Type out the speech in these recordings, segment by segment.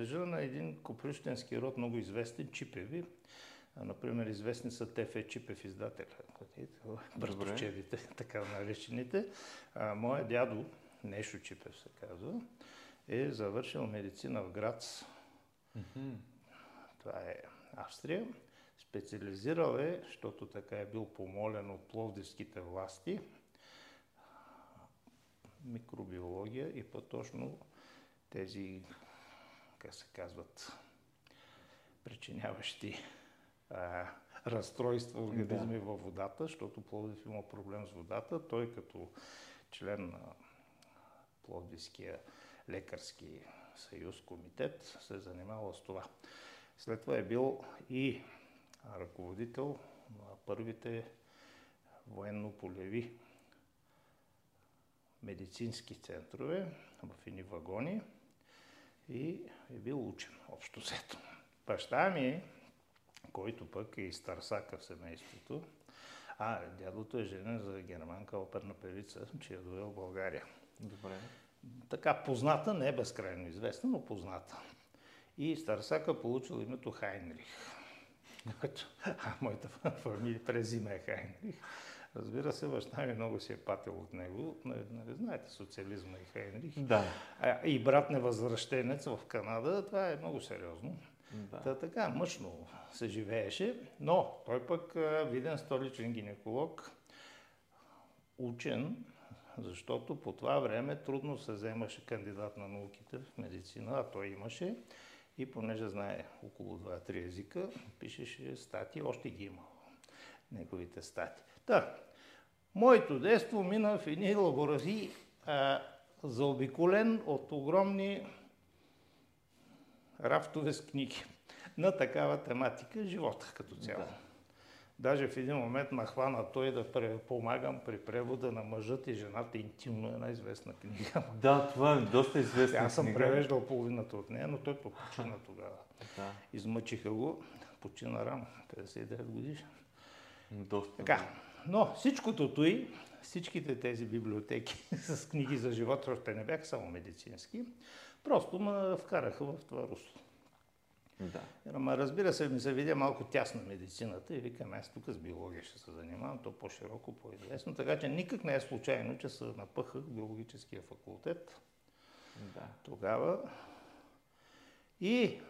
принадлежа на един коприщенски род, много известен, Чипеви. Например, известни са ТФ Чипев издателя, братовчевите, така наречените. А, моя дядо, Нешо Чипев се казва, е завършил медицина в Грац. Mm-hmm. Това е Австрия. Специализирал е, защото така е бил помолен от пловдивските власти, микробиология и по-точно тези, как се казват, причиняващи а, разстройства организми да. във водата, защото Пловдив има проблем с водата. Той като член на Пловдивския лекарски съюз, комитет, се е занимавал с това. След това е бил и ръководител на първите военно-полеви медицински центрове в едни вагони и е бил учен, общо взето. Баща ми, който пък е из Тарсака в семейството, а дядото е женен за германка оперна певица, че е довел в България. Добре. Така позната, не е безкрайно известна, но позната. И Старсака получил името Хайнрих. А моята фамилия през име е Хайнрих. Разбира се, баща ми много си е патил от него. Нали, нали знаете, социализма и Хайнрих. Да. А, и брат невъзвръщенец в Канада. Това е много сериозно. Да. Та, така, мъжно се живееше, но той пък виден столичен гинеколог, учен, защото по това време трудно се вземаше кандидат на науките в медицина, а той имаше. И понеже знае около 2-3 езика, пишеше статии, още ги има неговите статии. Да, моето детство мина в едни лаборатории, заобиколен от огромни рафтове с книги на такава тематика, живота като цяло. Да. Даже в един момент нахвана той да помагам при превода на мъжът и жената интимно една известна книга. Да, това е доста известна Аз съм превеждал половината от нея, но той почина тогава. Да. Измъчиха го, почина рано, 59 годишен. Доста. Така, но всичкото той, всичките тези библиотеки с книги за живота, още не бяха само медицински, просто ме вкараха в това русло. Да. Ама разбира се, ми се видя малко тясна медицината и викам, аз тук с биология ще се занимавам, то по-широко, по-известно. Така че никак не е случайно, че се напъхах биологическия факултет. Да. Тогава. И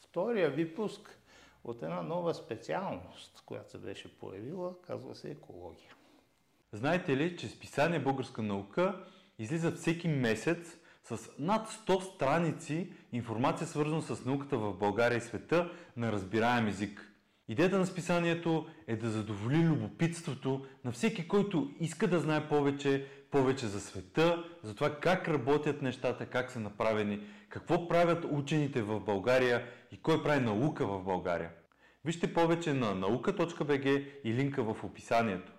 втория випуск от една нова специалност, която се беше появила, казва се екология. Знаете ли, че списание Българска наука излиза всеки месец с над 100 страници информация свързана с науката в България и света на разбираем език. Идеята на списанието е да задоволи любопитството на всеки, който иска да знае повече, повече за света, за това как работят нещата, как са направени, какво правят учените в България и кой прави наука в България. Вижте повече на nauka.bg и линка в описанието.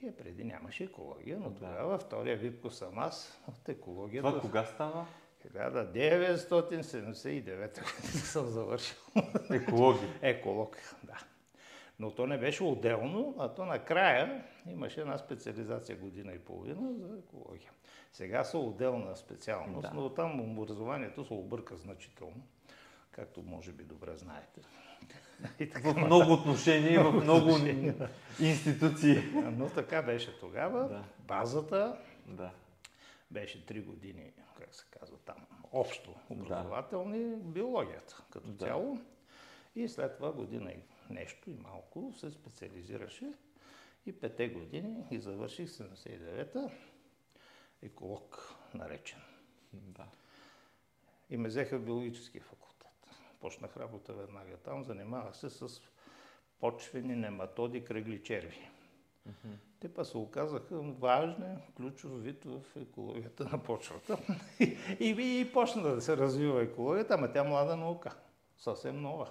Тия преди нямаше екология, но да. тогава втория випко съм аз от екологията. Това кога става? 1979 съм завършил. Екология? Еколог, да. Но то не беше отделно, а то накрая имаше една специализация година и половина за екология. Сега са отделна специалност, да. но там образованието се обърка значително, както може би добре знаете. И така, в много отношения, в много институции. Но така беше тогава. Да. Базата да. беше 3 години, как се казва там, общо образователни, да. биологията като да. цяло. И след това година и нещо и малко се специализираше. И пете години и завърших 79-та еколог наречен. Да. И ме взеха в биологическия факултет почнах работа веднага там, занимавах се с почвени нематоди кръгли черви. Mm-hmm. Те па се оказаха важен, ключов вид в екологията на почвата. и, и, и почна да се развива екологията, ама тя млада наука, съвсем нова.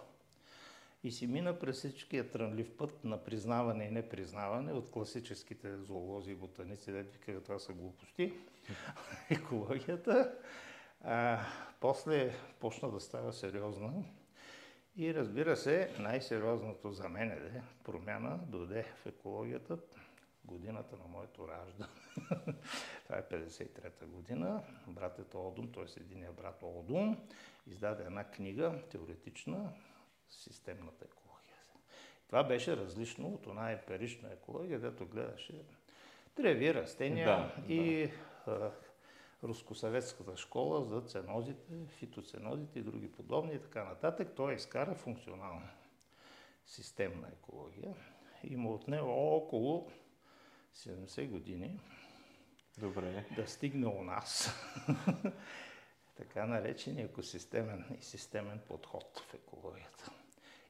И си мина през всичкия трънлив път на признаване и непризнаване от класическите зоолози и ботаници, да викаха това са глупости, екологията. А, после почна да става сериозна и разбира се, най-сериозното за мен е промяна дойде в екологията годината на моето раждане. Това е 53-та година. Братът Олдун, т.е. единия брат Олдун, издаде една книга, теоретична, системната екология. Това беше различно от една емпирична екология, където гледаше треви, растения да, и да. рускосъветската школа за ценозите, фитоценозите и други подобни и така нататък. Той изкара функционална системна екология и му отнело около 70 години Добре. да стигне у нас така наречен екосистемен и системен подход в екологията.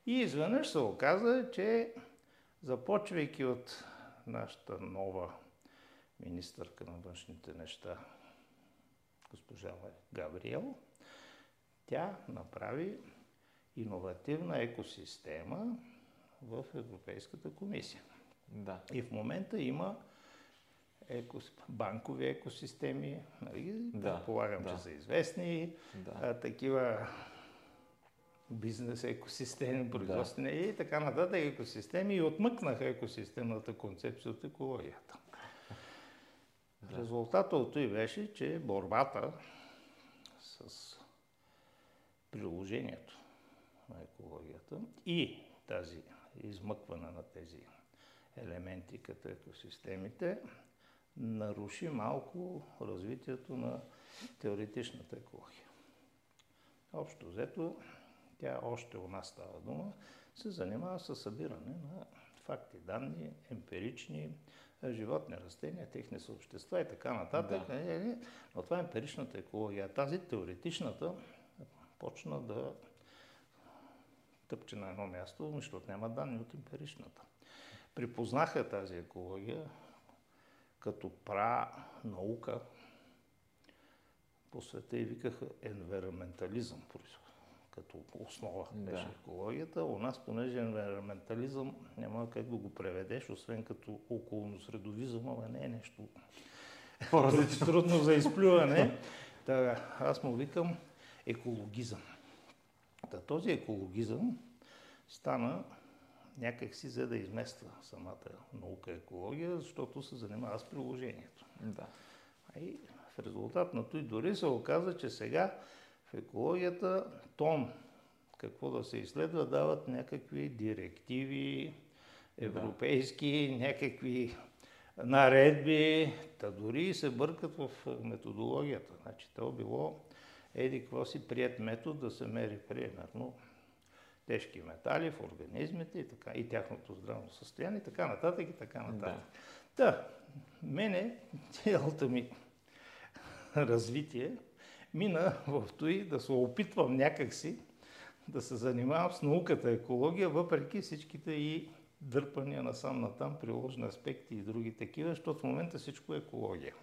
И изведнъж се оказа, че започвайки от нашата нова министърка на външните неща, госпожа Габриел, тя направи иновативна екосистема в Европейската комисия. Да. И в момента има екос... банкови екосистеми, нали? да, полагам, да. че са известни, да. а, такива бизнес екосистеми, производствени да. и така нататък екосистеми и отмъкнаха екосистемната концепция от екологията. Да. Резултатът от това беше, че борбата с приложението на екологията и тази измъкване на тези елементи като екосистемите, наруши малко развитието на теоретичната екология. Общо взето, тя още у нас става дума, се занимава с събиране на факти, данни, емпирични, животни, растения, техни съобщества и така нататък. Да. Е, но това е емпиричната екология. Тази теоретичната почна да тъпче на едно място, защото няма данни от емпиричната. Припознаха тази екология като пра наука по света и викаха енвераментализъм като основа да. беше екологията. У нас, понеже енвераментализъм няма как да го преведеш, освен като околно-средовизъм, ама не е нещо трудно за изплюване. Та, аз му викам екологизъм. Та, този екологизъм стана някакси за да измества самата наука екология, защото се занимава с приложението. Да. И в резултат на той дори се оказа, че сега в екологията тон какво да се изследва дават някакви директиви, европейски, да. някакви наредби, та дори се бъркат в методологията. Значи, то било еди какво си прият метод да се мери примерно тежки метали в организмите и, така, и тяхното здравно състояние и така нататък и така нататък. Да. да, мене цялото ми развитие мина в той да се опитвам някакси да се занимавам с науката екология, въпреки всичките и дърпания насам натам, приложни аспекти и други такива, защото в момента всичко е екология.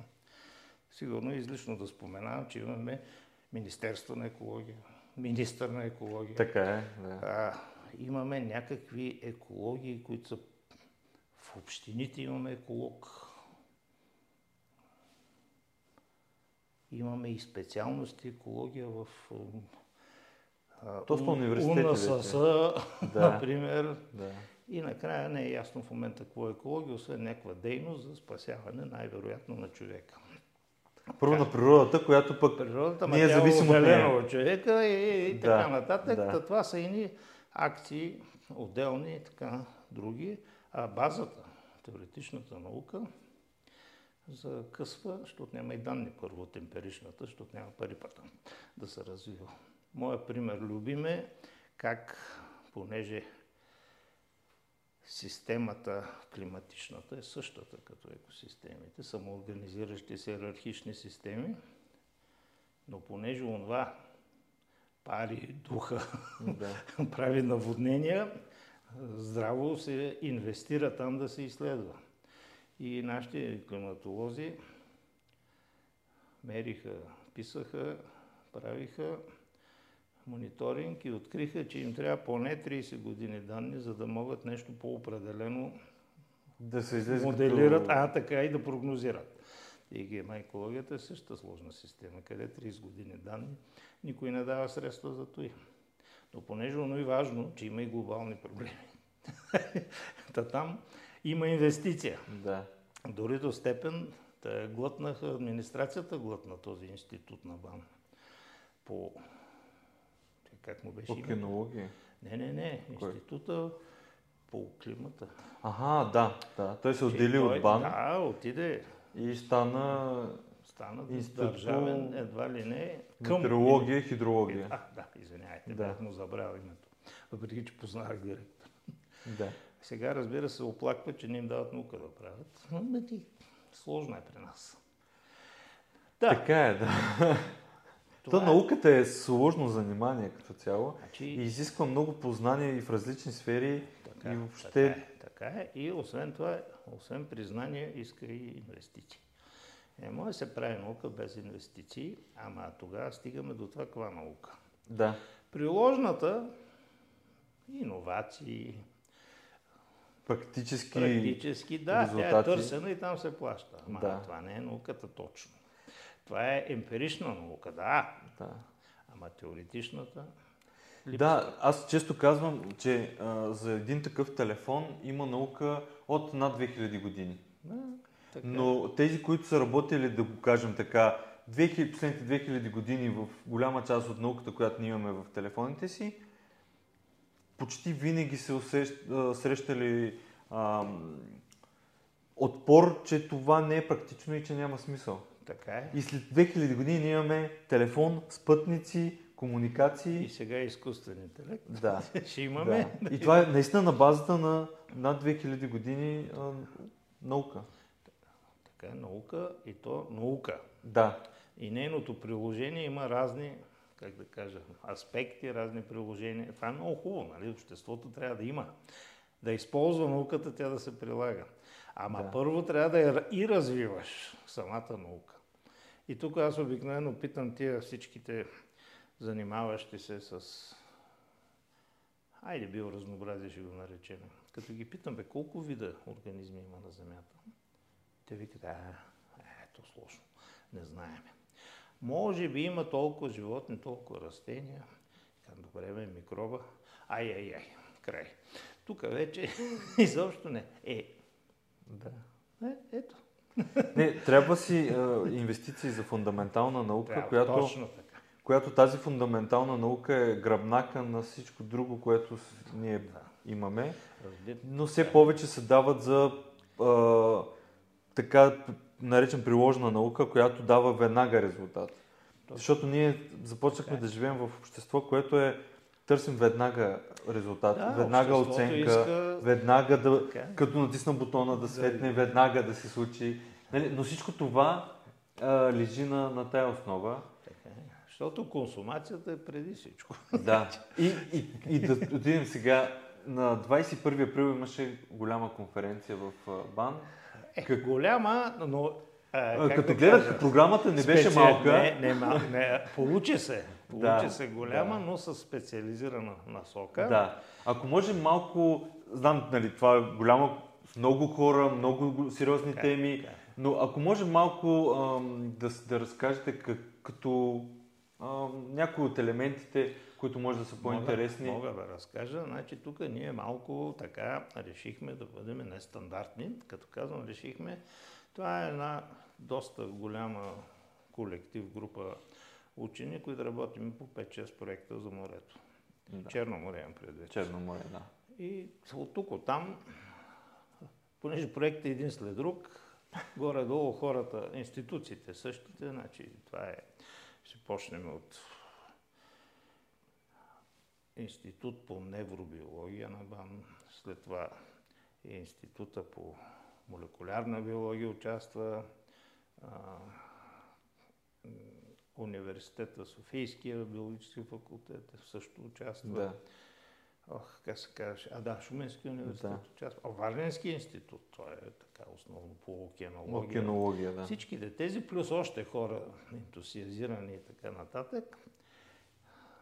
Сигурно е излишно да споменавам, че имаме Министерство на екология, министър на екология. Така е, да. А, имаме някакви екологии, които са в общините имаме еколог. Имаме и специалности екология в то с УНСС, да. например. Да. И накрая не е ясно в момента какво е екология, освен някаква дейност за спасяване най-вероятно на човека. Първо на природата, която пък природата, ние е зависимо от нея. от човека и, и да, така нататък. Да. Това са едни акции, отделни и така други. А базата, теоретичната наука, закъсва, защото няма и данни първо от емпиричната, защото няма пари пътя да се развива. Моя пример любим е как, понеже системата климатичната е същата като екосистемите, самоорганизиращи се иерархични системи, но понеже онова пари духа да. прави наводнения, здраво се инвестира там да се изследва. И нашите климатолози мериха, писаха, правиха мониторинг и откриха, че им трябва поне 30 години данни, за да могат нещо по-определено да се моделират, като... а така и да прогнозират. И ГМ екологията е същата сложна система, къде 30 години данни, никой не дава средства за това. Но понеже оно е важно, че има и глобални проблеми. Та там има инвестиция. Да. Дори до степен те глътнаха, администрацията глътна този институт на БАН. По... Как му беше По името? кинология. Не, не, не. Кой? Института по климата. Ага, да, да. Той се отдели от БАН Да, отиде. и стана Стана Институт държавен, едва ли не, метеорология и хидрология. А, да, извинявайте, Да. бях му забрал името. Въпреки, че познавах директор. Да. Сега, разбира се, оплаква, че не им дават наука да правят. Но, сложно е при нас. Да, Така е, да. То това е. науката е сложно занимание като цяло Значи, и изисква много познания и в различни сфери така, и така, въобще... е, така е. И освен това, освен признание, иска и инвестиции. Не може да се прави наука без инвестиции, ама тогава стигаме до това каква наука. Да, Приложната, иновации, практически... Практически, да, тя е резултати. търсена и там се плаща. Ама Да. това не е науката точно. Това е емпирична наука, да, Да. ама теоретичната липсва. Да, аз често казвам, че а, за един такъв телефон има наука от над 2000 години. Да, така. е. Но тези, които са работили, да го кажем така, 2000, последните 2000 години в голяма част от науката, която ние имаме в телефоните си, почти винаги се усещ, а, срещали ам, отпор, че това не е практично и че няма смисъл. Така е. И след 2000 години ние имаме телефон, спътници, И комуникации. сега е изкуствен интелект. Да. Ще имаме. Да. И това е наистина на базата на над 2000 години а, наука. Така е наука и то наука. Да, И нейното приложение има разни, как да кажа, аспекти, разни приложения. Това е много хубаво, нали? Обществото трябва да има. Да използва науката, тя да се прилага. Ама Да. първо трябва да я и развиваш самата наука. И тук аз обикновено питам тия всичките занимаващи се с Айде биоразнообразие ще го наречем. Като ги питам, бе, колко вида организми има на Земята? Те викат, а, ето сложно, не знаеме. Може би има толкова животни, толкова растения. Казвам, добре, бе, микроба. Ай, ай, ай, край. Тук вече изобщо не. Е, да. Е, ето. Не, трябва си а, инвестиции за фундаментална наука, Трябва, която, Точно така. която тази фундаментална наука е гръбнака на всичко друго, което ние Да. имаме. Но все повече се дават за а, така наречен приложна наука, която дава веднага резултат. Защото ние започнахме е. да живеем в общество, което е търсим веднага резултат, Да, веднага оценка, иска- веднага да, Така като натисна бутона да светне, веднага да се случи. Нали? Но всичко това а, лежи на, на тая основа. Така е. Защото консумацията е преди всичко. Да. И, и, и да отидем сега. На 21 април имаше голяма конференция в БАН. Е, как... голяма, но... А, Като да гледах, програмата не беше специ- малка. Не, не, мал... не, получи се. Получи Да, се голяма, да. но с специализирана насока. Да. Ако може малко, знам, нали, това е голямо, много хора, много го- сериозни Така е, теми, така е. но ако може малко ам, да, да разкажете как, като ам, някои от елементите, които може да са по-интересни. Мога, мога да разкажа. Значи тук ние малко така решихме да бъдем нестандартни. Като казвам решихме, това е една доста голяма колектив, група учени, които работим по 5-6 проекта за морето. Да. Черно море имам предвид. Черно море, да. И от тук, от там, понеже проектът е един след друг, горе-долу хората, институциите същите, значи това е, ще почнем от Институт по невробиология на БАН, след това и Института по молекулярна биология участва, Университета Софийския биологически факултет също участва. да. Ох, как се казваше? А да, Шуменски университет Да. участва. А Варненски институт, той е така основно по океанология. Океанология, да. Всичките тези, плюс още хора ентусиазирани и така нататък,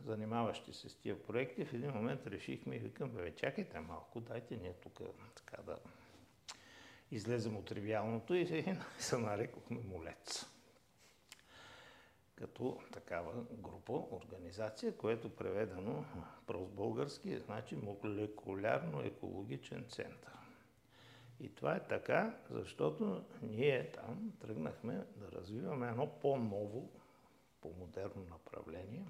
занимаващи се с тия проекти, в един момент решихме и викам, бе, чакайте малко, дайте ние тук така да излезем от тривиалното и се нарекохме Молец. Като такава група, организация, което преведено прост български, значи молекулярно-екологичен център. И това е така, защото ние там тръгнахме да развиваме едно по-ново, по-модерно направление,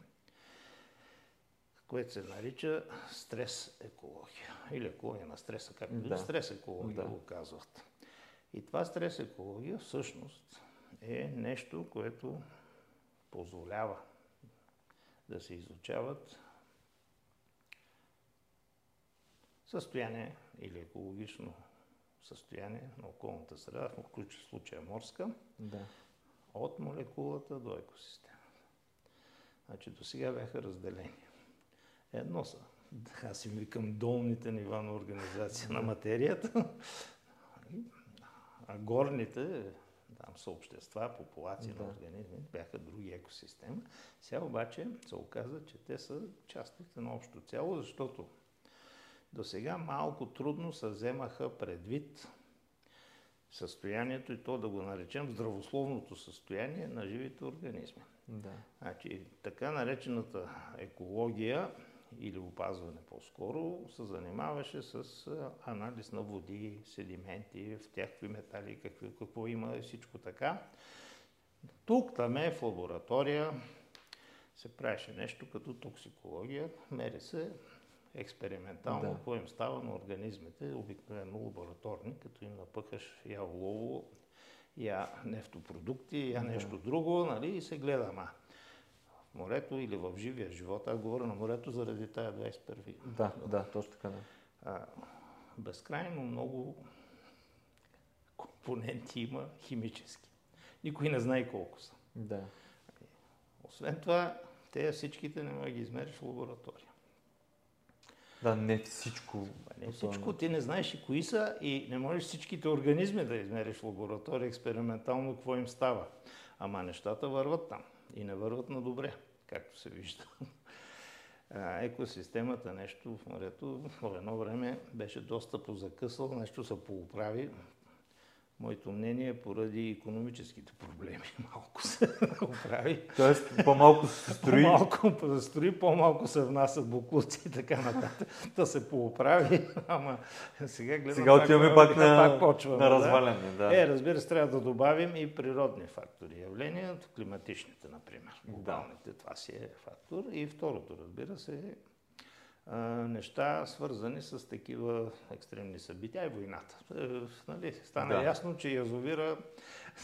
което се нарича стрес екология. Или екология на стреса, както да. стрес екология да. го казват. И това стрес екология всъщност е нещо, което позволява да се изучават състояние или екологично състояние на околната среда, в ключов случая морска, да. от молекулата до екосистемата. Значи до сега бяха разделени. Едно са, аз си викам, долните нива на организация на материята, а горните, там са общества, популации да. на организми, бяха други екосистеми. Сега обаче се оказа, че те са част от едно общо цяло, защото до сега малко трудно се вземаха предвид състоянието и то да го наречем здравословното състояние на живите организми. Да. Значи, така наречената екология или опазване по-скоро се занимаваше с анализ на води, седименти, в тях какви метали, какви, какво има и всичко така. Тук, там е в лаборатория се правеше нещо като токсикология, мери се експериментално, да. какво им става на организмите, обикновено лабораторни, като им напъхаш я олово, я нефтопродукти, я да. нещо друго, нали, и се гледа, ма морето или в живия живот, аз говоря на морето заради тая 21 Да, да, точно така, да. А, безкрайно много компоненти има химически. Никой не знае колко са. Да. Освен това, те всичките не може да ги измериш в лаборатория. Да, не всичко. Не всичко. Ти не знаеш и кои са и не можеш всичките организми да измериш в лаборатория експериментално какво им става. Ама нещата върват там и не върват на добре, както се вижда. Екосистемата, нещо в морето, в едно време беше доста позакъсал, нещо се поуправи, Моето мнение поради економическите проблеми малко се оправи. Тоест по-малко се строи? По-малко се строи, по-малко се внасят буклуци и така нататък. Да се поуправи, ама сега гледам Сега отиваме пак, на, пак почваме, на разваляне. Да. Е, разбира се, трябва да добавим и природни фактори. Явления, климатичните, например. Глобалните, да. това си е фактор. И второто, разбира се, е неща, свързани с такива екстремни събития и войната. Е, нали, стана да. ясно, че язовира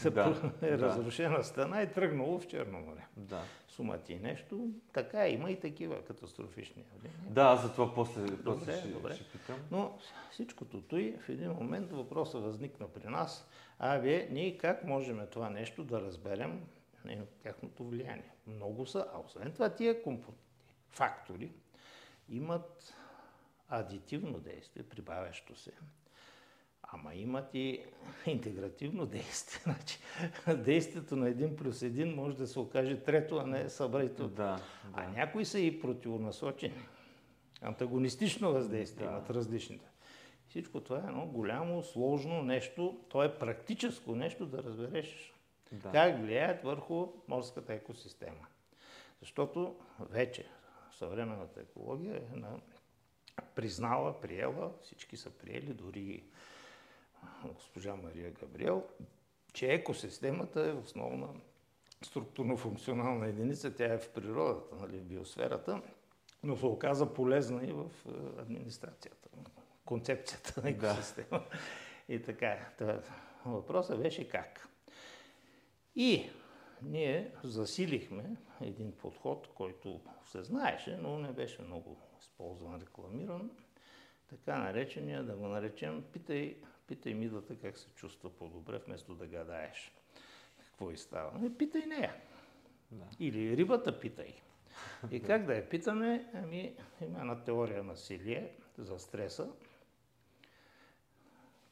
да. е да. разрушена стена и тръгнало в Черно море. Да. Сумати нещо. Така има и такива катастрофични явления. Да, за това после, добре, после ще, добре. ще питам. Но всичкото той в един момент въпросът възникна при нас. А вие, ние как можем това нещо да разберем тяхното влияние? Много са, а освен това тия компоненти, фактори, имат адитивно действие, прибавящо се, ама имат и интегративно действие. Значи, действието на един плюс един може да се окаже трето, а не събрато. Да, да. А някои са и противонасочени. Антагонистично въздействие да. имат различните. Всичко това е едно голямо, сложно нещо. То е практическо нещо да разбереш да. как влияят върху морската екосистема. Защото вече съвременната екология е на признала, приела, всички са приели, дори госпожа Мария Габриел, че екосистемата е основна структурно-функционална единица, тя е в природата, нали, в биосферата, но се оказа полезна и в администрацията, концепцията на екосистема. Да. И така, въпросът беше как. И ние засилихме един подход, който се знаеше, но не беше много използван, рекламиран, така наречения, да го наречем, питай, питай мидата как се чувства по-добре, вместо да гадаеш какво и става. Не, питай нея. Да. Или рибата питай. И как да я питаме? Ами, има една теория на Силие за стреса,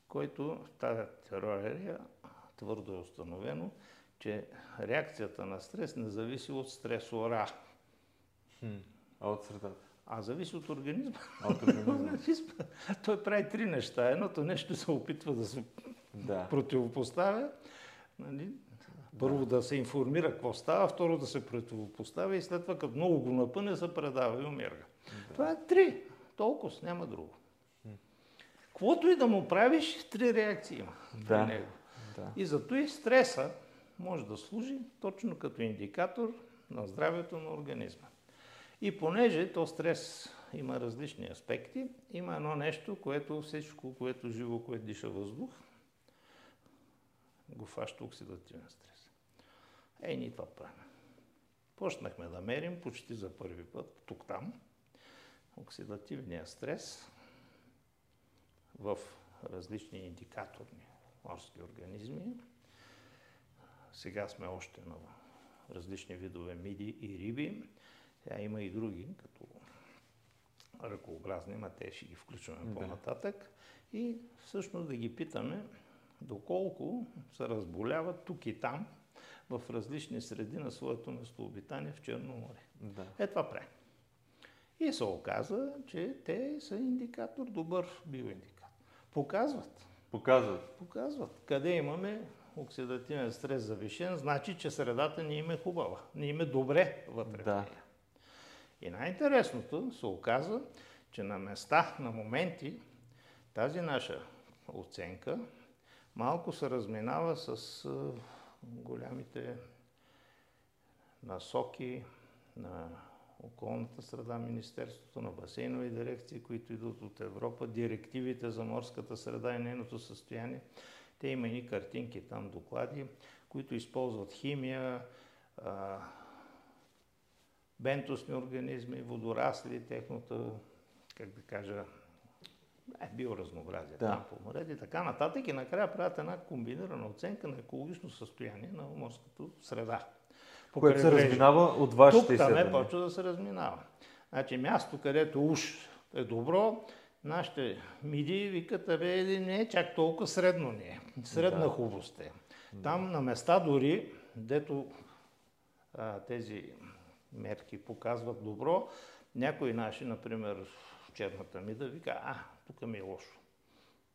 който тази теория твърдо е установено, че реакцията на стрес не зависи от стресора. Хм, а от средата? А зависи от организма. От организма. Той прави три неща. Едното нещо се опитва да се да. противопоставя. Нали? Първо да. да се информира какво става, второ да се противопоставя и след това, като много го напъне, се предава и умира. Да. Това е три. Толкова, няма друго. Каквото и да му правиш, три реакции има Да. при него. Да. И зато и стреса може да служи точно като индикатор на здравето на организма. И понеже то стрес има различни аспекти, има едно нещо, което всичко, което живо, което диша въздух, го фаща оксидативен стрес. Ей, ние това правим. Почнахме да мерим почти за първи път, тук-там, оксидативния стрес в различни индикаторни морски организми. Сега сме още на различни видове миди и риби. Тя има и други, като ръкообразни, ма те ще ги включваме Да. по-нататък. И всъщност да ги питаме доколко се разболяват тук и там в различни среди на своето местообитание в Черно море. Да. Е това прави. И се оказа, че те са индикатор, добър биоиндикатор. Показват, Показват. показват. Къде имаме оксидативен стрес завишен, значи, че средата ни им е хубава, ни им е добре вътре. Да. И най-интересното се оказа, че на места, на моменти, тази наша оценка малко се разминава с голямите насоки на околната среда, Министерството на басейнови дирекции, които идват от Европа, директивите за морската среда и нейното състояние. Те има и картинки там, доклади, които използват химия, а, бентосни организми, водорасли, техното, как да кажа, е, биоразнообразие Да. там по морето и така нататък. И накрая правят една комбинирана оценка на екологично състояние на морската среда. Което се разминава от вашите тук там е почва да се разминава. Значи място, където уж е добро, нашите миди викат, абе, не е чак толкова средно ни е. Средна Да. хубост е. Там на места дори, дето а, тези мерки показват добро, някои наши, например, черната мида, вика, а, тук ми е лошо.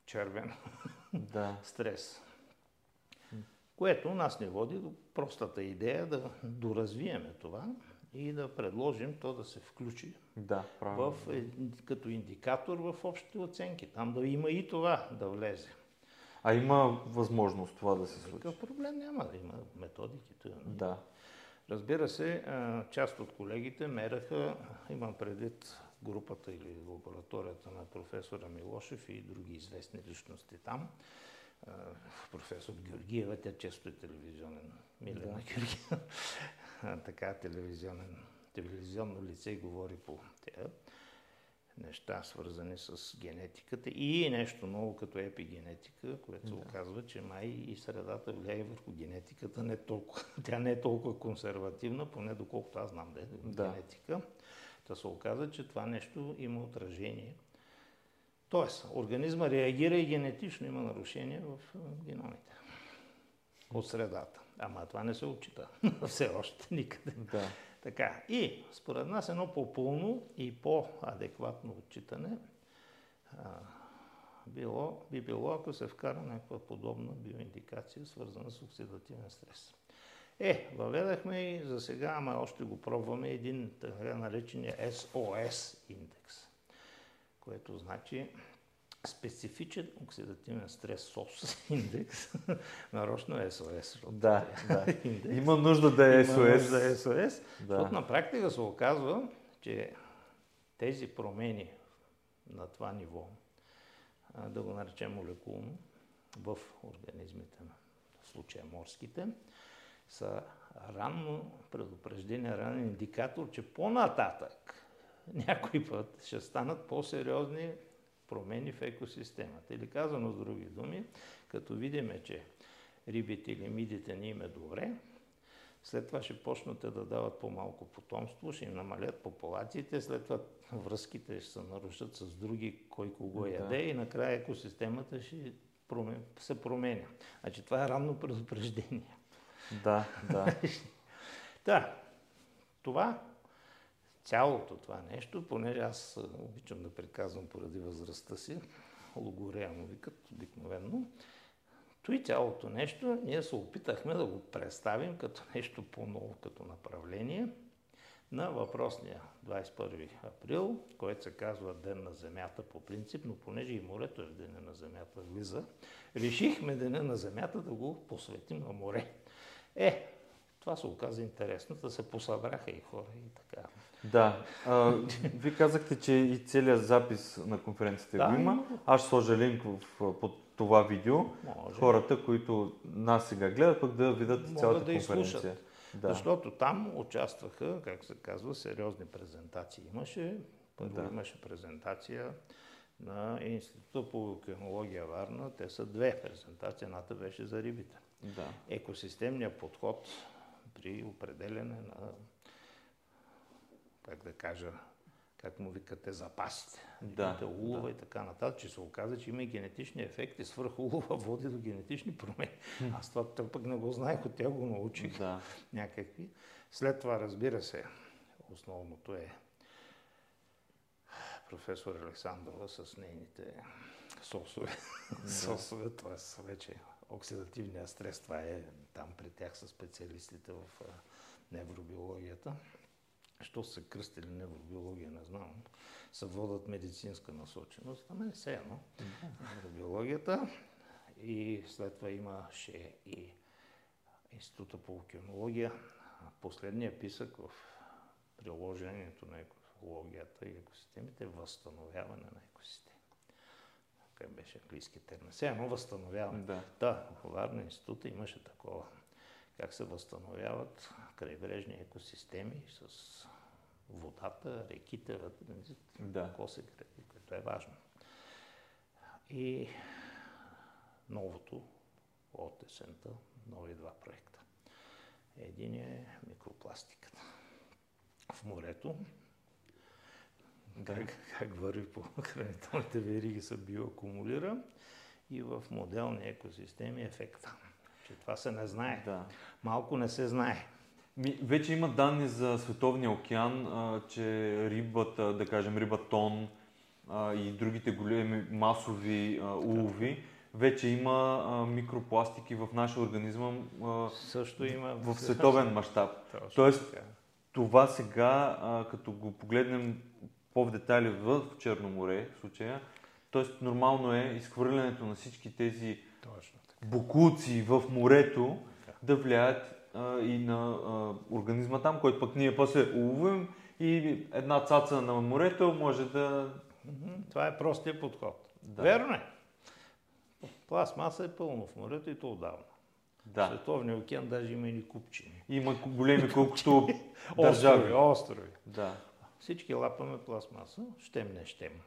Червено Да. стрес. Което нас ни води до простата идея да доразвиеме това и да предложим то да се включи Да, правилно. в, е, като индикатор в общите оценки. Там да има и това да влезе. А има възможност това да се случи. Такъв проблем няма да има методиките. Да. Разбира се, част от колегите мераха, имам предвид групата или лабораторията на професора Милошев и други известни личности там. Професор Георгиева, тя често е телевизионен, Милена Да. Георгиева, така телевизионен, телевизионно лице и говори по тези неща, свързани с генетиката и нещо ново като епигенетика, което се Да. оказва, че май и средата влияе върху генетиката. Не толкова, тя не е толкова консервативна, поне доколкото аз знам да е Да. генетика. Та се оказа, че това нещо има отражение. Тоест, организма реагира и генетично има нарушения в геномите от средата. Ама това не се отчита все още никъде. Да. Така, и според нас едно по-пълно и по-адекватно отчитане а, било, би било, ако се вкара някаква подобна биоиндикация, свързана с оксидативен стрес. Е, въведахме и за сега, ама още го пробваме, един така наречения SOS индекс, което значи специфичен оксидативен стрес СОС индекс, нарочно SOS. защото Да, да. индекс. Има нужда да е Има SOS. нужда SOS, защото Да. на практика се оказва, че тези промени на това ниво, да го наречем молекулно, в организмите, в случая морските, са ранно предупреждение, ранен индикатор, че по-нататък някой път ще станат по-сериозни промени в екосистемата. Или казано с други думи, като видим, че рибите или мидите ни им е добре, след това ще почнат да дават по-малко потомство, ще им намалят популациите, след това връзките ще се нарушат с други, кой кого Да. яде и накрая екосистемата ще промен... се променя. Значи това е ранно предупреждение. Да, да. Да, това, цялото това нещо, понеже аз обичам да приказвам поради възрастта си, логорея му викат обикновено, то и цялото нещо ние се опитахме да го представим като нещо по-ново, като направление, на въпросния 21 април, който се казва Ден на Земята по принцип, но понеже и морето е в Деня на Земята влиза, решихме Деня на Земята да го посветим на море. Е, това се оказа интересно, да се посъбраха и хора и така. Да. А, вие казахте, че и целият запис на конференцията Да, го има. Аз ще сложа линк в, под това видео. Може. Хората, които нас сега гледат, пък да видят Могат цялата да конференция. изслушат. Да. Защото там участваха, как се казва, сериозни презентации. Имаше, първо Да. имаше презентация на Института по океанология Варна. Те са две презентации. Едната беше за рибите. да. Екосистемният подход при определене на, как да кажа, как му викате, запасите. Да, улова и така нататък, че се оказа, че има и генетични ефекти. Свърх улова води до генетични промени. Аз това пък не го знаех, от тях го научих Да. някакви. След това, разбира се, основното е професор Александрова с нейните сосове. сосове, т.е. вече оксидативния стрес. Това е там при тях са специалистите в невробиологията. Що са се кръстили невробиология, не знам. Се водят медицинска насоченост. Ама не все едно. Невробиологията. И след това имаше и Института по океанология. Последният писък в приложението на екологията и екосистемите е възстановяване на екосистеми. Как беше английски термин? Все едно възстановяване. Да. Да, в Варна института имаше такова. Как се възстановяват крайбрежни екосистеми с водата, реките, Да. какво се гради, което е важно. И новото от есента, нови два проекта. Един е микропластиката. В морето, Да. как, върви по хранителните вериги се биоакумулира и в моделни екосистеми ефекта. Че това се не знае. да. Малко не се знае. Ми, вече има данни за Световния океан, а, че рибата, да кажем риба тон а, и другите големи масови а, улови, вече има а, микропластики в нашия организъм а, Също има в световен мащаб. Тоест. Това сега, а, като го погледнем по-в детайли в Черно море, в случая, т.е. нормално е изхвърлянето на всички тези букуци в морето да влияят а, и на а, организма там, който пък ние после уловим и една цаца на морето може да... Това е простия подход. Да. Верно е. Пластмаса е пълно в морето и то отдавна. Да. Световния океан даже има и ни купчини. Има големи колкото Острови, държави. острови. Да. Всички лапаме пластмаса, щем не щем.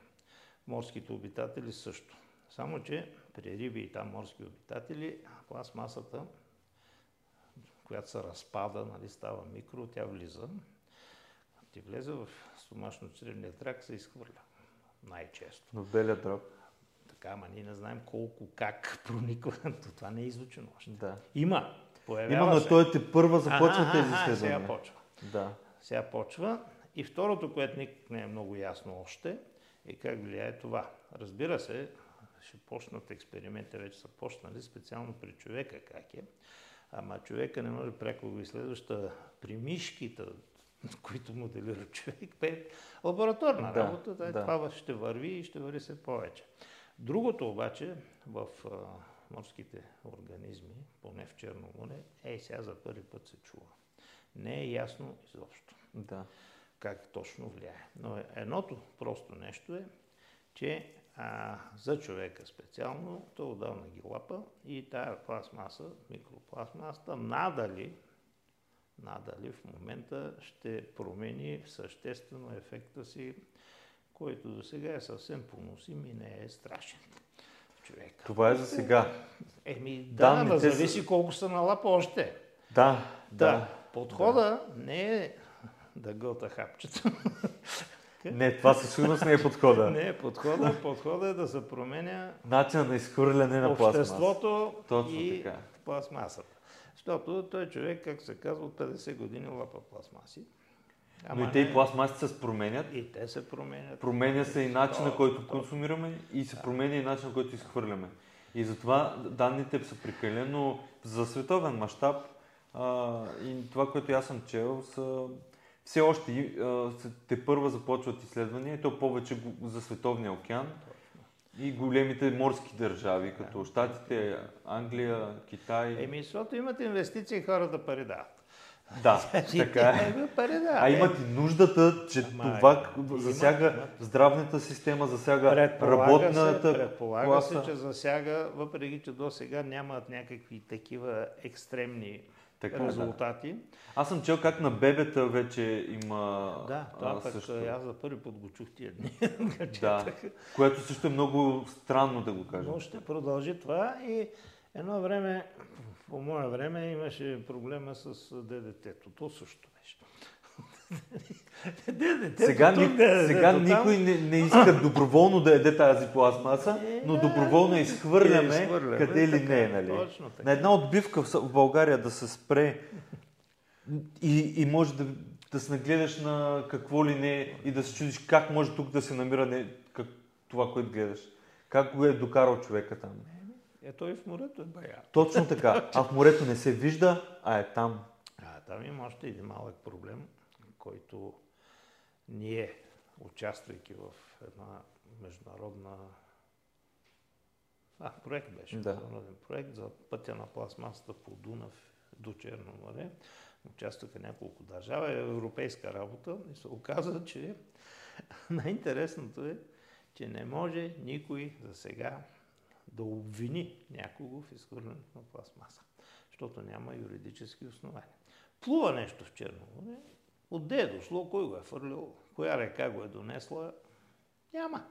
Морските обитатели също. Само, че при риби и там морски обитатели, пластмасата, която се разпада, нали, става микро, тя влиза. Ти влезе в стомашно-чревния тракт, се изхвърля. Най-често. В белия дроб. Така, ама ние не знаем колко, как прониква. То Това не е изучено още. Да. Има. Появява Има, но той те първа започва тези аха, Сега изследвания. почва. Да. Сега почва. И второто, което никак не е много ясно още, е как влияе това. Разбира се, ще почнат експерименти, вече са почнали, специално при човека как е. Ама човека не може пряко го изследваш, та при мишките, които моделират човек, е лабораторна Да, работа, да, да. това ще върви и ще върви се повече. Другото обаче в а, морските организми, поне в Черно море, ей сега за първи път се чува. Не е ясно изобщо Да. Как точно влияе. Но едното просто нещо е, че а, за човека специално, той отдавна ги лапа и тая пластмаса, микропластмасата, надали, надали в момента ще промени съществено ефекта си, който до сега е съвсем поносим и не е страшен. Човека. Това е за сега. Еми, да, да са- зависи колко са налапа още. Да, Да, да. подхода не е да гълта хапчета. Не, това със сигурност не е подхода. Не е подхода. Подхода е да се променя Начин на изхвърляне на пластмаса. обществото Точно и така. пластмасата. Защото той човек, как се казва, от 50 години лапа пластмаси. Но и те и пластмасите се променят. И те се променят. Променя се и начина, който консумираме и се променя и начина, който изхвърляме. И затова данните са прекалено за световен мащаб и това, което аз съм чел, са все още те първа започват изследвания, и то повече за Световния океан и големите морски държави, като Штатите, Англия, Китай. Еми, защото имат инвестиции, хората пари дават. Да, така е. Пари, да. А имат и нуждата, че Ама, това има, засяга има. здравната система, засяга работната се, предполага класа. се, че засяга, въпреки че до сега нямат някакви такива екстремни така, резултати. Да. Аз съм чел как на бебета вече има Да, това а, пък също... аз за първи път го чух тия дни. да, което също е много странно да го кажа. Но ще продължи това и едно време, по мое време имаше проблема с ДДТ-то. То също беше. Сега ДДТ, сега никой не, не иска доброволно да яде тази пластмаса, е, но доброволно я изхвърляме, изхвърляме къде ли не е. Нали? На една отбивка в, България да се спре и, и може да, да се нагледаш на какво ли не и да се чудиш как може тук да се намира не, как, това, което гледаш. Как го е докарал човека там. Е, той в морето е бая. Точно така. А в морето не се вижда, а е там. А, там има още един малък проблем, който ние, участвайки в една международна а, проект беше, да. международен проект за пътя на пластмасата по Дунав до Черно море. Участваха няколко държава, е европейска работа и се оказа, че най-интересното е, че не може никой за сега да обвини някого в изхвърлянето на пластмаса, защото няма юридически основания. Плува нещо в Черно море, отде е дошло, кой го е фърлил, коя река го е донесла, няма.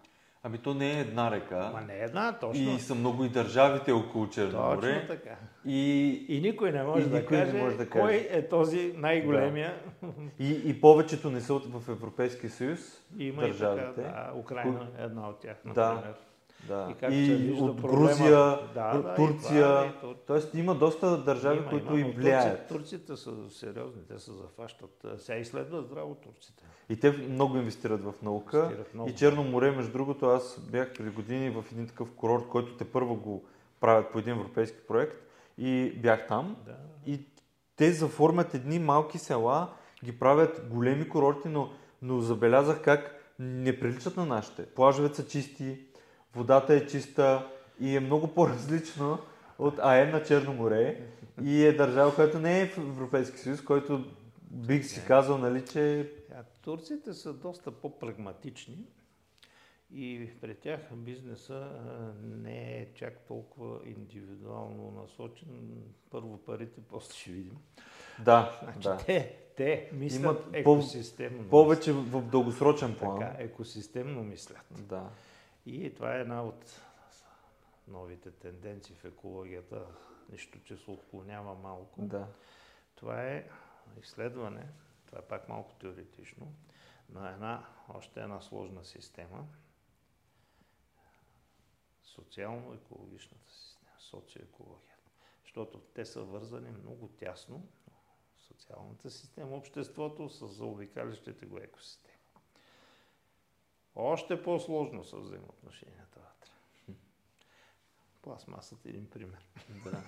Ами то не е една река. Ма не е една, точно. И са много и държавите около Черноморе. Точно така. И, и никой не може, и да, никой каже, не може да каже кой е този най-големия. Да. И, и повечето не са в Европейския съюз. Има държавите. и така, да, Украина е една от тях, например. Да. Да. И, и от Грузия, да, да, Турция. И това, Тоест има доста държави, има, които има, и влияят. Турците са сериозни, те се зафащат. Сега изследват здраво турците. И те много инвестират в наука. Много. И Черно море, между другото, аз бях преди години в един такъв курорт, който те първо го правят по един европейски проект. И бях там. Да. И те заформят едни малки села, ги правят големи курорти, но, но забелязах как не приличат на нашите. Плажовете са чисти, водата е чиста и е много по-различно от АЕН на Черно море и е държава, която не е в Европейски съюз, който бих си казал, нали, че... Турците са доста по-прагматични и при тях бизнеса не е чак толкова индивидуално насочен. Първо парите, после ще видим. Да, значи, да. Те, те мислят Имат екосистемно. Повече в дългосрочен план. Така, екосистемно мислят. Да. И това е една от новите тенденции в екологията, нищо, че се отклонява малко. Да. Това е изследване, това е пак малко теоретично, на една, още една сложна система, социално-екологичната система, социоекологията. Защото те са вързани много тясно, социалната система, обществото с заобикалящите го екосистеми. Още по-сложно са взаимоотношенията вътре. Пластмасата е един пример. Да.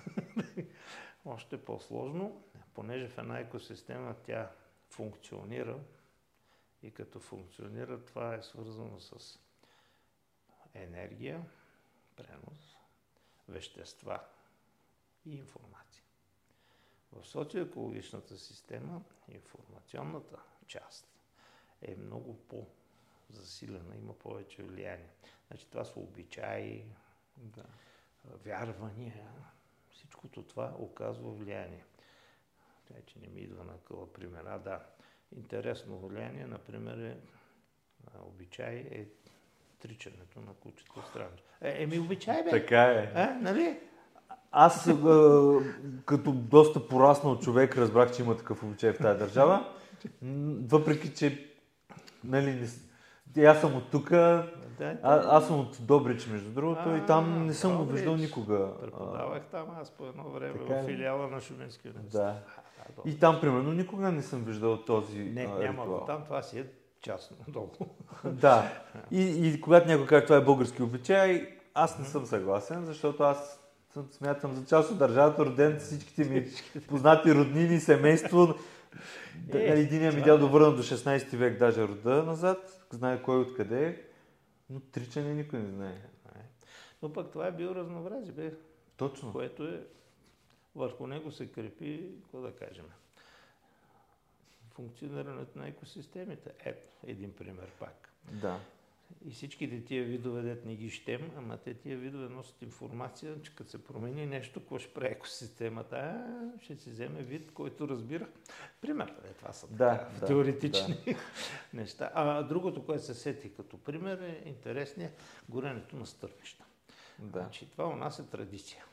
Още по-сложно, понеже в една екосистема тя функционира и като функционира, това е свързано с енергия, пренос, вещества и информация. В социоекологичната система информационната част е много по- засилена, има повече влияние. Значи това са обичаи, да. вярвания, всичкото това оказва влияние. Тя, че не ми идва на къла пример. А, да, интересно влияние, например, е, обичай е тричането на кучето странче. Е, еми обичай бе. Така е. А, нали? Аз като доста пораснал човек разбрах, че има такъв обичай в тази държава. Въпреки, че нали, аз съм от тук, да, а, аз съм от Добрич, между другото, а, и там не съм го виждал никога. Преподавах там аз по едно време така, в филиала на Шуменския университет. Да. И там, примерно, никога не съм виждал този Не, а, няма го там, това си е частно, долу. да. И, и когато някой каже, това е български обичай, аз не съм съгласен, защото аз съм, смятам за част от държавата, роден всичките ми познати роднини, семейство. Е, един ми дял да върна до 16 век даже рода назад, знае кой откъде е, но тричане никой не знае. Но пък това е биоразнообразие, бе. Точно. Което е, върху него се крепи, какво да кажем, функционирането на екосистемите. Ето, един пример пак. Да. И всичките тия видове, дет не ги щем, ама те тия видове носят информация, че като се промени нещо, какво ще прави екосистемата? А, ще си вземе вид, който разбира. Пример, е, това са да, така, да, теоретични да. неща. А другото, което се сети като пример е интересния горенето на стърнища. Да. Значи, това у нас е традиция.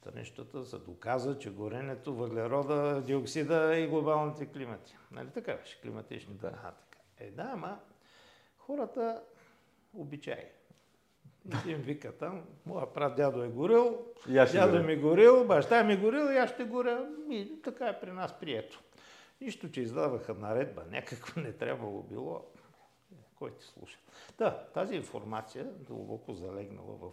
Търнищата се доказа, че горенето, въглерода, диоксида и глобалните климати. Нали така беше? Климатични. Да. А, така. Е, да, ама хората обичай. И им вика там, моя прав дядо е горил, дядо ми горил, баща ми горил и аз ще горя. И така е при нас прието. Нищо, че издаваха наредба, някакво не трябвало било. Кой ти слуша? Да, тази информация, дълбоко залегнала в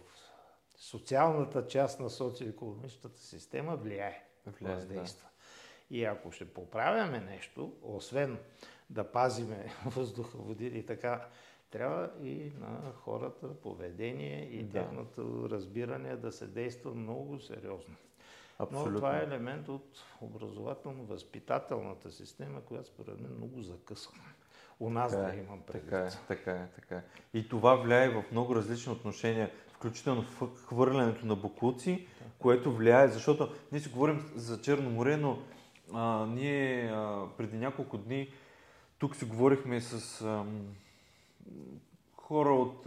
социалната част на социоекономичната система, влияе, влияе въздейства. Да. И ако ще поправяме нещо, освен да пазиме въздуха, води и така, трябва и на хората поведение и да. тяхното разбиране да се действа много сериозно. Абсолютно. Но това е елемент от образователно-възпитателната система, която според мен много закъсва. У нас така да е, имам предвид. Така е, така е, така е. И това влияе в много различни отношения, включително в хвърлянето на бокуци, което влияе, защото ние си говорим за Черно море, но а, ние а, преди няколко дни тук си говорихме с ам, хора от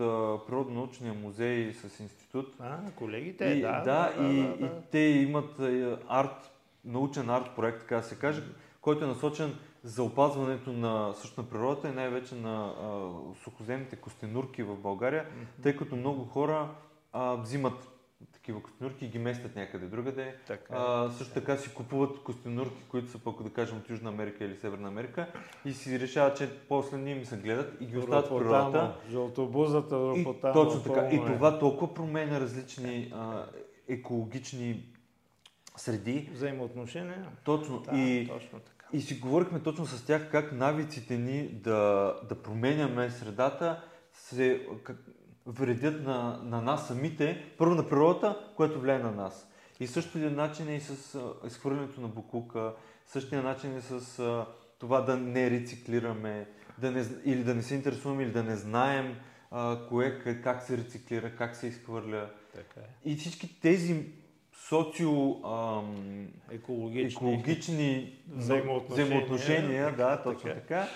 Природно-научния музей с институт. А, колегите, и, да. Да, да, и, да, да. и те имат арт, научен арт проект, така да се каже, който е насочен за опазването на също на природата и най-вече на а, сухоземните костенурки в България, тъй като много хора а, взимат такива костенурки и ги местят някъде другаде. Така, а, също така си купуват костенурки, които са пък да кажем от Южна Америка или Северна Америка и си решават, че после ние ми се гледат и ги остават в природата. Жълтобузата, ропотама. Точно така. И това толкова променя различни а, екологични среди. Взаимоотношения. Точно. Да, и, точно така. и си говорихме точно с тях как навиците ни да, да променяме средата се, как, вредят на, на нас самите, първо на природата, което влияе на нас. И същия начин е и с изхвърлянето на букука, същия начин е с а, това да не рециклираме, да не, или да не се интересуваме, или да не знаем а, кое, как се рециклира, как се изхвърля. Така е. И всички тези социо ам, екологични, екологични взаимоотношения, взаимоотношения да, точно така, така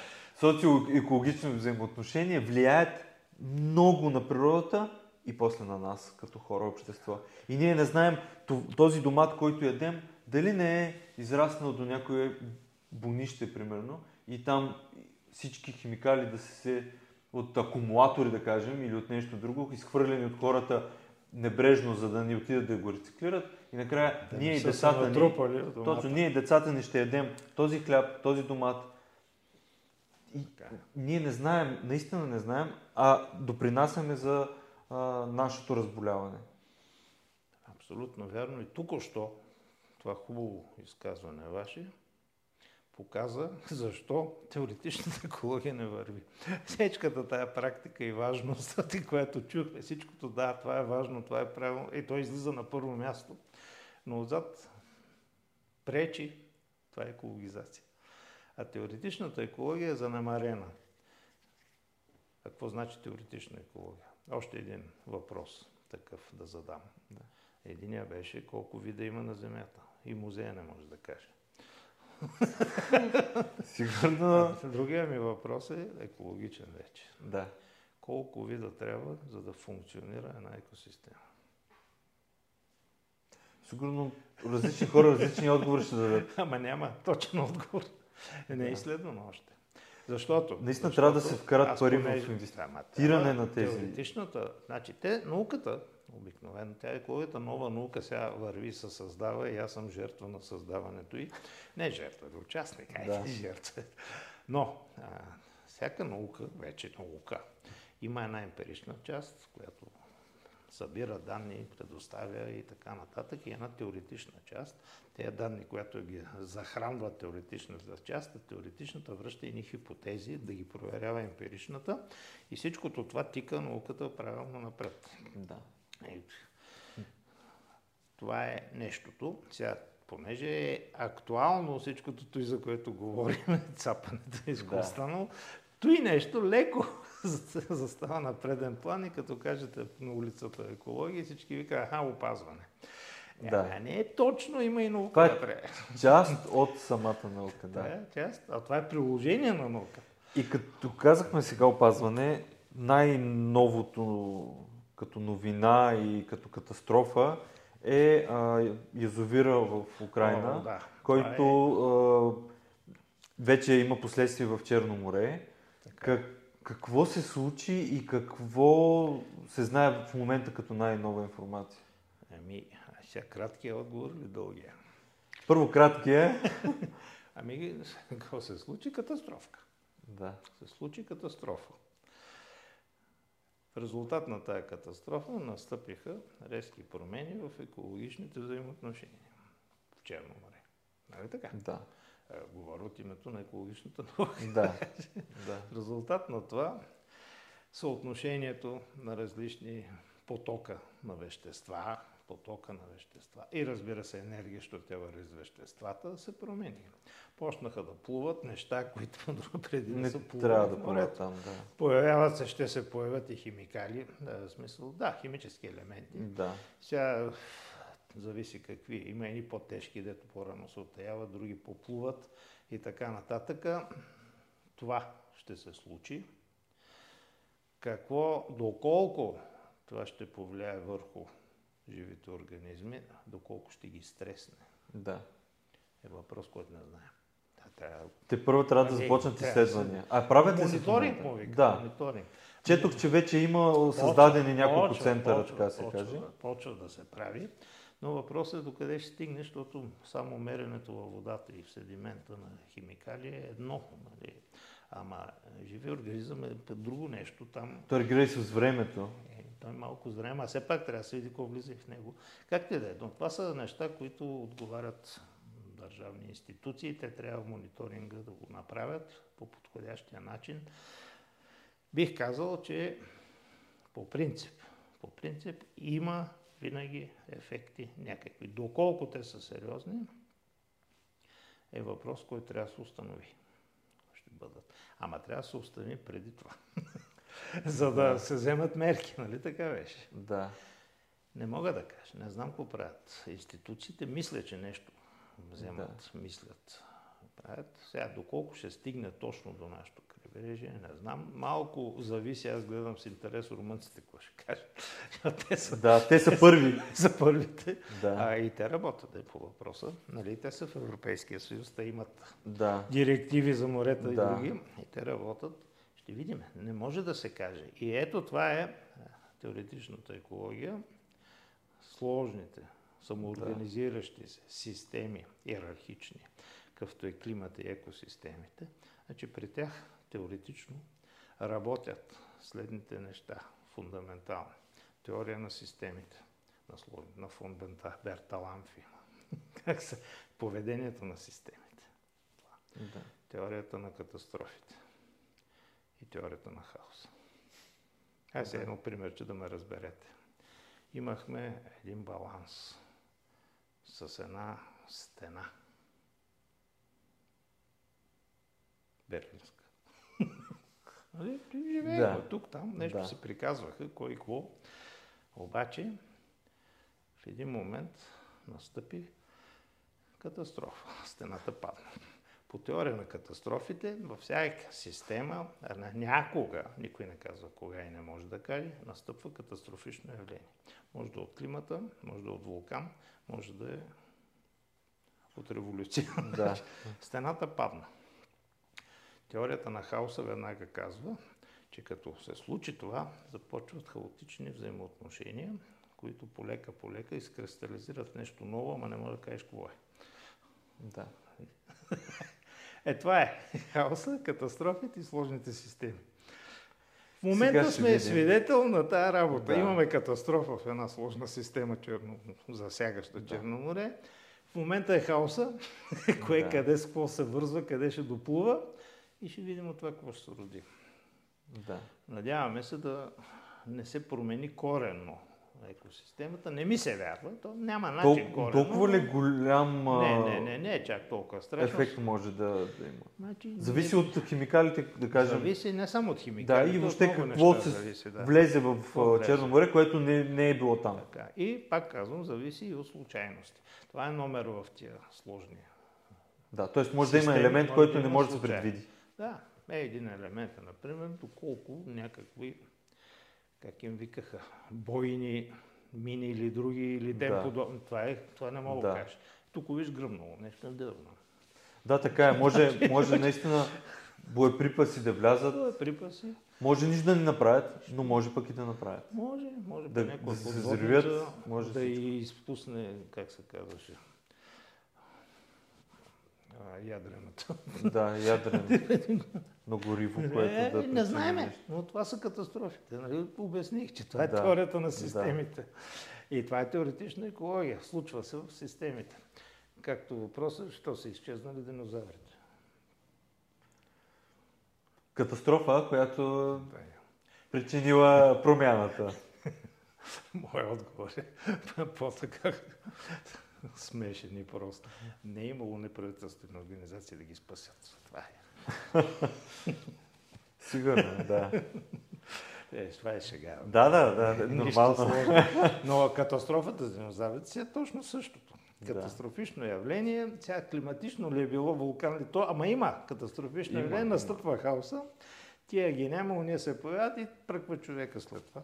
социо-екологични взаимоотношения влияят много на природата и после на нас като хора общество. И ние не знаем този домат, който ядем, дали не е израснал до някое бонище, примерно, и там всички химикали да се от акумулатори, да кажем, или от нещо друго, изхвърлени от хората небрежно, за да ни отидат да го рециклират. И накрая да ние и децата ни, точно, ние и децата ни ще ядем този хляб, този домат, и ние не знаем, наистина не знаем, а допринасяме за а, нашето разболяване. Абсолютно вярно. И тук-що това хубаво изказване ваше показа защо теоретичната екология не върви. Всичката тая практика и важност, която чухме, всичкото да, това е важно, това е правилно, и той излиза на първо място, но отзад пречи, това е екологизация. А теоретичната екология е занамарена. А какво значи теоретична екология? Още един въпрос такъв да задам. Да. Единия беше колко вида има на Земята. И музея не може да каже. Сигурно. Другия ми въпрос е екологичен вече. Да. Колко вида трябва, за да функционира една екосистема? Сигурно различни хора, различни отговори ще дадат. Ама няма точен отговор. Не е изследвано още. Защото... Наистина защото, трябва да се вкарат пари в инвестиране на тези. Теоретичната, значи те, науката, обикновено, тя е екологията нова наука, сега върви, се създава и аз съм жертва на създаването и не жертва, да участник, да. жертва. Но а, всяка наука, вече наука, има една емпирична част, която събира данни, предоставя и така нататък. И една теоретична част, тези данни, която ги захранва теоретичната част, теоретичната връща и хипотези, да ги проверява емпиричната. И всичкото това тика науката правилно напред. Да. И, това е нещото. Сега, понеже е актуално всичкото и за което говорим, цапането е изкуствено, да. той нещо леко застава на преден план и като кажете на улицата екология, всички вика, аха, опазване. Да. А, не е точно, има и наука. Това е част от самата наука, да. е част, а това е приложение на наука. И като казахме сега опазване, най-новото като новина и като катастрофа е а, язовира в Украина, О, да. който е... а, вече има последствия в Черно море. Как, какво се случи и какво се знае в момента като най-нова информация? Ами, сега краткия отговор или дългия? Първо краткия. ами, какво се случи? Катастрофка. Да. Се случи катастрофа. В резултат на тая катастрофа настъпиха резки промени в екологичните взаимоотношения в Черно море. Нали така? Да. Говоря от името на екологичната наука. Да. да. В резултат на това съотношението на различни потока на вещества, потока на вещества и разбира се енергия, що тя върви с веществата, се промени. Почнаха да плуват неща, които преди Не са плували трябва да плуват там, да. Появяват се, ще се появят и химикали, да, в смисъл, да, химически елементи. Да. Сега зависи какви. Има едни по-тежки, дето по-рано се отаяват, други поплуват и така нататък. Това ще се случи. Какво, доколко това ще повлияе върху живите организми, доколко ще ги стресне. Да. Е въпрос, който не знаем. Трябва... Те първо трябва да започнат изследвания. А правят ли Мониторинг му вика. Да. Мониторинг. Четох, че вече има създадени няколко почва, центъра, почва, така се почва, каже. Почва да се прави. Но въпросът е докъде ще стигне, защото само меренето във водата и в седимента на химикали е едно. Нали? Ама живи организъм е друго нещо. Там... Той реагира с времето. Е, той е малко с време, а все пак трябва да се види какво влиза в него. Как ти да е? Но това са неща, които отговарят държавни институции. Те трябва в мониторинга да го направят по подходящия начин. Бих казал, че по принцип, по принцип има винаги ефекти някакви. Доколко те са сериозни, е въпрос, който трябва да се установи. Ще бъдат. Ама трябва да се установи преди това. За да се вземат мерки, нали така беше? Да. Не мога да кажа. Не знам какво правят. Институциите мисля, че нещо вземат, да. мислят, правят. Сега, доколко ще стигне точно до нашото крайбрежие, не знам. Малко зависи, аз гледам с интерес румънците, какво ще кажат. те са, да, те са първи. са първите. Да. А, и те работят е, по въпроса. Нали, те са в Европейския съюз, те имат да. директиви за морета да. и други. И те работят. Ще видим. Не може да се каже. И ето това е теоретичната екология. Сложните самоорганизиращи се системи, иерархични, какъвто е климата и екосистемите, значи при тях теоретично работят следните неща фундаментални. Теория на системите, на, слов... на фон Берталамфи, как са поведението на системите. Да. Теорията на катастрофите и теорията на хаоса. Ай сега едно пример, че да ме разберете. Имахме един баланс с една стена. Берлинска. Нали? Живеем да. тук, там, нещо да. се приказваха, кой и какво. Обаче, в един момент настъпи катастрофа. Стената падна. По теория на катастрофите, във всяка система, някога, никой не казва кога и не може да каже, настъпва катастрофично явление. Може да е от климата, може да е от вулкан, може да е от революция. Да. Стената падна. Теорията на хаоса веднага казва, че като се случи това, започват хаотични взаимоотношения, които полека полека изкристализират в нещо ново, ама не може да кажеш какво е. Да. Е, това е хаоса, катастрофите и сложните системи. момента сме видим. свидетел на тази работа. Да. Имаме катастрофа в една сложна система, черно, засягаща да. Черно море. В момента е хаоса, кое да. къде с какво се вързва, къде ще доплува и ще видим от това какво ще се роди. Да. Надяваме се да не се промени коренно екосистемата. Не ми се вярва, то няма начин Тол, Толкова ли голям не, не, не, не е чак толкова страшно. ефект може да, да има? Значи, Зависи не... от химикалите, да кажем. Зависи не само от химикалите. Да, и въобще какво се зависи, да. влезе в влезе. Черно море, което не, не е било там. Така. И пак казвам, зависи и от случайности. Това е номер в тия сложни. Да, т.е. може да има елемент, който не може да се предвиди. Да, е един елемент, например, доколко някакви как им викаха, бойни, мини или други, или тем да. подобни. Това, е, това не мога да, да кажа. Тук виж гръмнало, нещо дървно. Да, така е. Може, може наистина боеприпаси да влязат. Боеприпаси. Може нищо да не направят, но може пък и да направят. Може, може да, да се взривят, може да и изпусне, как се казваше, ядрената. Да, ядрено. Но гориво, което е, да... Не знаеме, но това са катастрофите. Нали? Обясних, че това е да, теорията на системите. Да. И това е теоретична екология. Случва се в системите. Както въпросът, що са изчезнали динозаврите. Катастрофа, която да. причинила промяната. Моя отговор е по-така смешен и просто. Не е имало неправителствени организации да ги спасят. Това е. Сигурно, да. Е, това е шега. Да, да, да, нормално. Но катастрофата с динозаврите е точно същото. Катастрофично да. явление. Сега климатично ли е било вулкан ли то? Ама има катастрофично има, явление, настъпва хаоса. Тия ги няма, уния се появят и пръква човека след това.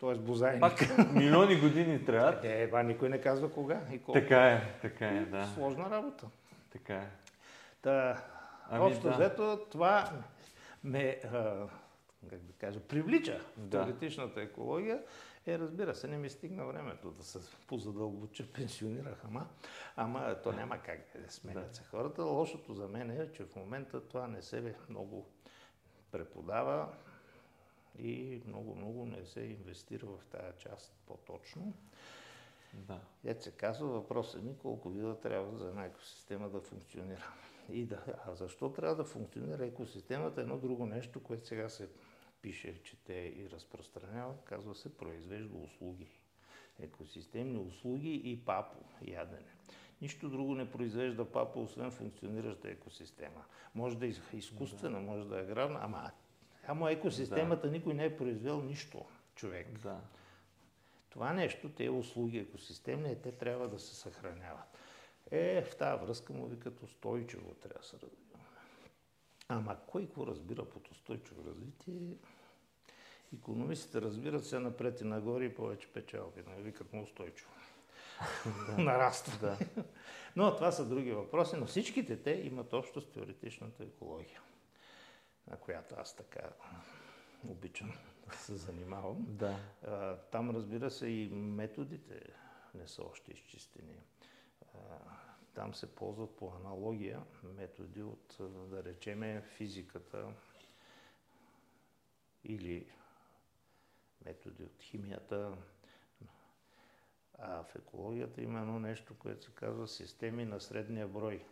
Тоест бозайник. Пак милиони години трябва. Е, това никой не казва кога и колко. Така е, така е, да. Сложна работа. Така е. Та, ами, общо да. взето това ме, а, как да кажа, привлича в теоретичната екология. Е, разбира се, не ми стигна времето да се позадълбоча, пенсионирах, ама, ама то няма как да сменят се хората. Лошото за мен е, че в момента това не се много преподава и много-много не се инвестира в тази част по-точно. Да. Ето се казва, въпросът ми колко вида трябва за една екосистема да функционира. И да, а защо трябва да функционира екосистемата? Едно друго нещо, което сега се пише, чете и разпространява, казва се произвежда услуги. Екосистемни услуги и папо, ядене. Нищо друго не произвежда папа, освен функционираща екосистема. Може да е изкуствена, може да е аграрна, ама Ама екосистемата да. никой не е произвел нищо, човек. Да. Това нещо, тези услуги екосистемни, те трябва да се съхраняват. Е, в тази връзка му викат устойчиво трябва да се развива. Ама кой какво разбира под устойчиво развитие? Економистите разбират се напред и нагоре и повече печалби. Не нали? викат му устойчиво. Да. Нараства. Да. Но това са други въпроси, но всичките те имат общо с теоретичната екология която аз така обичам да се занимавам. Да. там, разбира се, и методите не са още изчистени. там се ползват по аналогия методи от, да речеме, физиката или методи от химията. А в екологията има едно нещо, което се казва системи на средния брой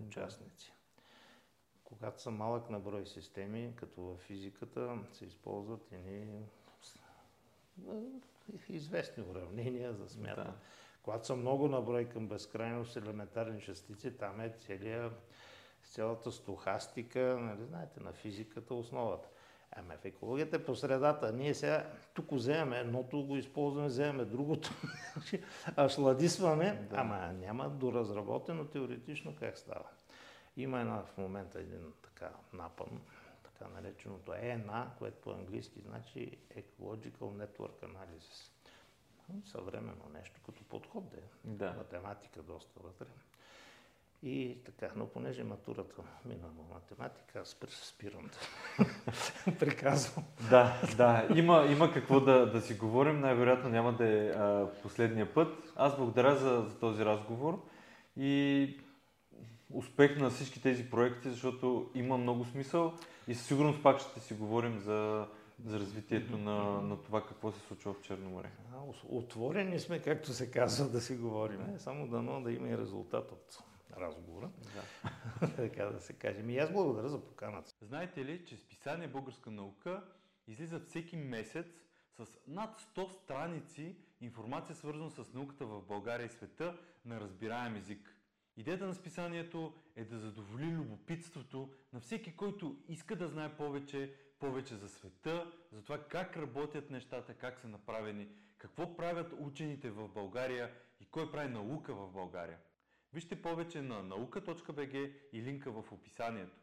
участници. Когато са малък на брой системи, като в физиката, се използват едни известни уравнения за смята. Да. Когато са много на брой към безкрайност елементарни частици, там е целия, цялата стохастика, нали знаете, на физиката основата. Ами в екологията е по средата. Ние сега тук вземем едното, го използваме, вземем другото, а шладисваме, да. ама няма доразработено теоретично как става. Има една в момента един така напън, така нареченото ENA, което по-английски значи Ecological Network Analysis. Съвременно нещо, като подход да е. Да. Математика доста вътре. И така, но понеже матурата мина в математика, аз спирам да приказвам. Да, да, има, има какво да, да си говорим. Най-вероятно няма да е а, последния път. Аз благодаря за, за този разговор и успех на всички тези проекти, защото има много смисъл и със сигурност пак ще си говорим за за развитието на, на това какво се случва в Черно море. Отворени сме, както се казва, да си говорим. Само дано да има и резултат от разговора. Да. така да се каже. И аз благодаря за поканата. Знаете ли, че списание Българска наука излиза всеки месец с над 100 страници информация свързана с науката в България и света на разбираем език. Идеята на списанието е да задоволи любопитството на всеки, който иска да знае повече, повече за света, за това как работят нещата, как са направени, какво правят учените в България и кой прави наука в България. Вижте повече на наука.бг и линка в описанието.